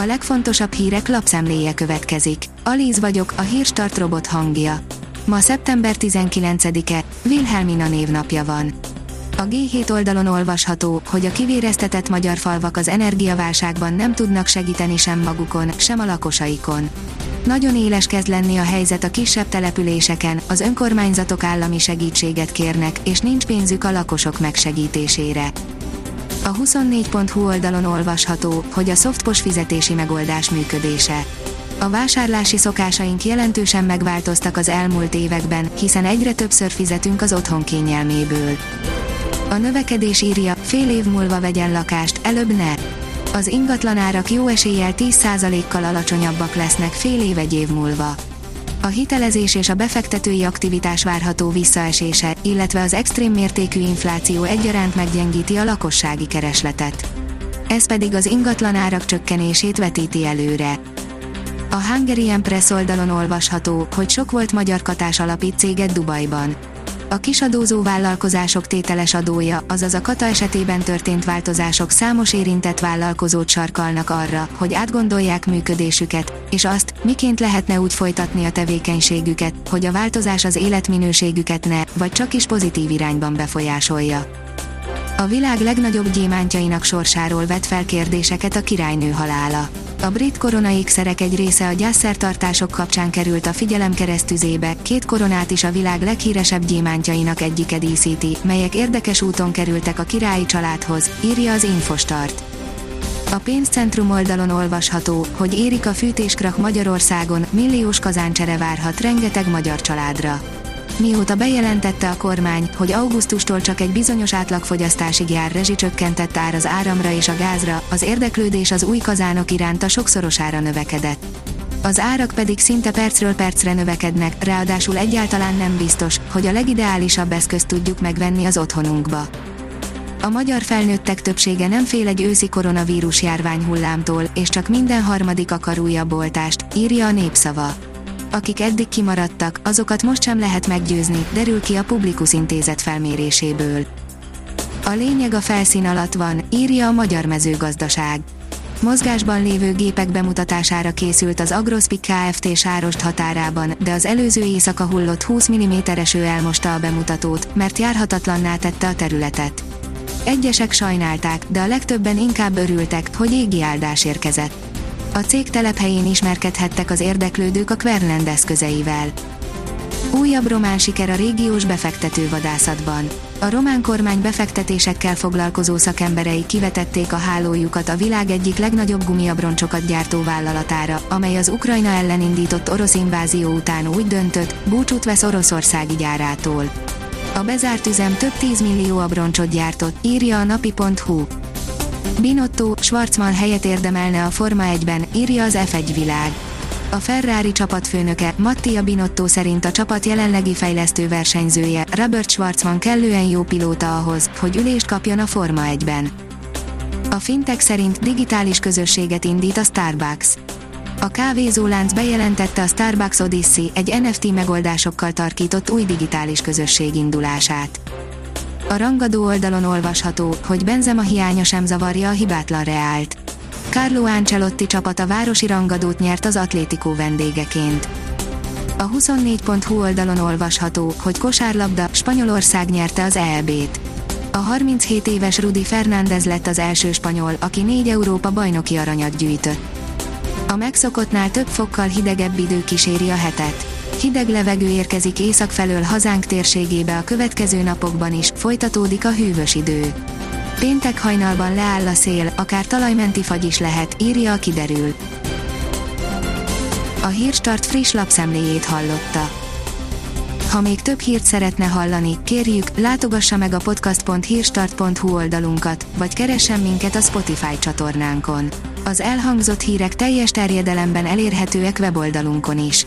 A legfontosabb hírek lapszemléje következik. Alíz vagyok, a hírstart robot hangja. Ma szeptember 19-e, Wilhelmina névnapja van. A G7 oldalon olvasható, hogy a kivéreztetett magyar falvak az energiaválságban nem tudnak segíteni sem magukon, sem a lakosaikon. Nagyon éles kezd lenni a helyzet a kisebb településeken, az önkormányzatok állami segítséget kérnek, és nincs pénzük a lakosok megsegítésére. A 24.hu oldalon olvasható, hogy a szoftpos fizetési megoldás működése. A vásárlási szokásaink jelentősen megváltoztak az elmúlt években, hiszen egyre többször fizetünk az otthon kényelméből. A növekedés írja, fél év múlva vegyen lakást, előbb ne. Az ingatlanárak jó eséllyel 10%-kal alacsonyabbak lesznek fél év egy év múlva. A hitelezés és a befektetői aktivitás várható visszaesése, illetve az extrém mértékű infláció egyaránt meggyengíti a lakossági keresletet. Ez pedig az ingatlanárak csökkenését vetíti előre. A Hungarian Press oldalon olvasható, hogy sok volt magyar katás alapít céget Dubajban a kisadózó vállalkozások tételes adója, azaz a kata esetében történt változások számos érintett vállalkozót sarkalnak arra, hogy átgondolják működésüket, és azt, miként lehetne úgy folytatni a tevékenységüket, hogy a változás az életminőségüket ne, vagy csak is pozitív irányban befolyásolja. A világ legnagyobb gyémántjainak sorsáról vet fel kérdéseket a királynő halála a brit koronaékszerek egy része a gyászszertartások kapcsán került a figyelem keresztüzébe, két koronát is a világ leghíresebb gyémántjainak egyike díszíti, melyek érdekes úton kerültek a királyi családhoz, írja az Infostart. A pénzcentrum oldalon olvasható, hogy érik a fűtéskrach Magyarországon, milliós kazáncsere várhat rengeteg magyar családra mióta bejelentette a kormány, hogy augusztustól csak egy bizonyos átlagfogyasztásig jár rezsicsökkentett ár az áramra és a gázra, az érdeklődés az új kazánok iránt sokszorosára növekedett. Az árak pedig szinte percről percre növekednek, ráadásul egyáltalán nem biztos, hogy a legideálisabb eszközt tudjuk megvenni az otthonunkba. A magyar felnőttek többsége nem fél egy őszi koronavírus járvány hullámtól, és csak minden harmadik akar újabb oltást, írja a népszava akik eddig kimaradtak, azokat most sem lehet meggyőzni, derül ki a Publikus Intézet felméréséből. A lényeg a felszín alatt van, írja a Magyar Mezőgazdaság. Mozgásban lévő gépek bemutatására készült az Agrospik Kft. Sárost határában, de az előző éjszaka hullott 20 mm eső elmosta a bemutatót, mert járhatatlanná tette a területet. Egyesek sajnálták, de a legtöbben inkább örültek, hogy égi áldás érkezett. A cég telephelyén ismerkedhettek az érdeklődők a Querland eszközeivel. Újabb román siker a régiós befektető vadászatban. A román kormány befektetésekkel foglalkozó szakemberei kivetették a hálójukat a világ egyik legnagyobb gumiabroncsokat gyártó vállalatára, amely az Ukrajna ellen indított orosz invázió után úgy döntött, búcsút vesz oroszországi gyárától. A bezárt üzem több 10 millió abroncsot gyártott, írja a napi.hu. Binotto, Schwarzman helyet érdemelne a Forma 1-ben, írja az F1 világ. A Ferrari csapatfőnöke, Mattia Binotto szerint a csapat jelenlegi fejlesztő versenyzője, Robert Schwarzman kellően jó pilóta ahhoz, hogy ülést kapjon a Forma 1-ben. A Fintech szerint digitális közösséget indít a Starbucks. A kávézólánc bejelentette a Starbucks Odyssey egy NFT megoldásokkal tarkított új digitális közösség indulását. A rangadó oldalon olvasható, hogy Benzema hiánya sem zavarja a hibátlan Reált. Carlo Ancelotti csapata városi rangadót nyert az Atlético vendégeként. A 24.hu oldalon olvasható, hogy kosárlabda, Spanyolország nyerte az EB-t. A 37 éves Rudi Fernández lett az első spanyol, aki négy Európa bajnoki aranyat gyűjtött. A megszokottnál több fokkal hidegebb idő kíséri a hetet. Hideg levegő érkezik észak felől hazánk térségébe a következő napokban is, folytatódik a hűvös idő. Péntek hajnalban leáll a szél, akár talajmenti fagy is lehet, írja a kiderül. A Hírstart friss lapszemléjét hallotta. Ha még több hírt szeretne hallani, kérjük, látogassa meg a podcast.hírstart.hu oldalunkat, vagy keressen minket a Spotify csatornánkon. Az elhangzott hírek teljes terjedelemben elérhetőek weboldalunkon is.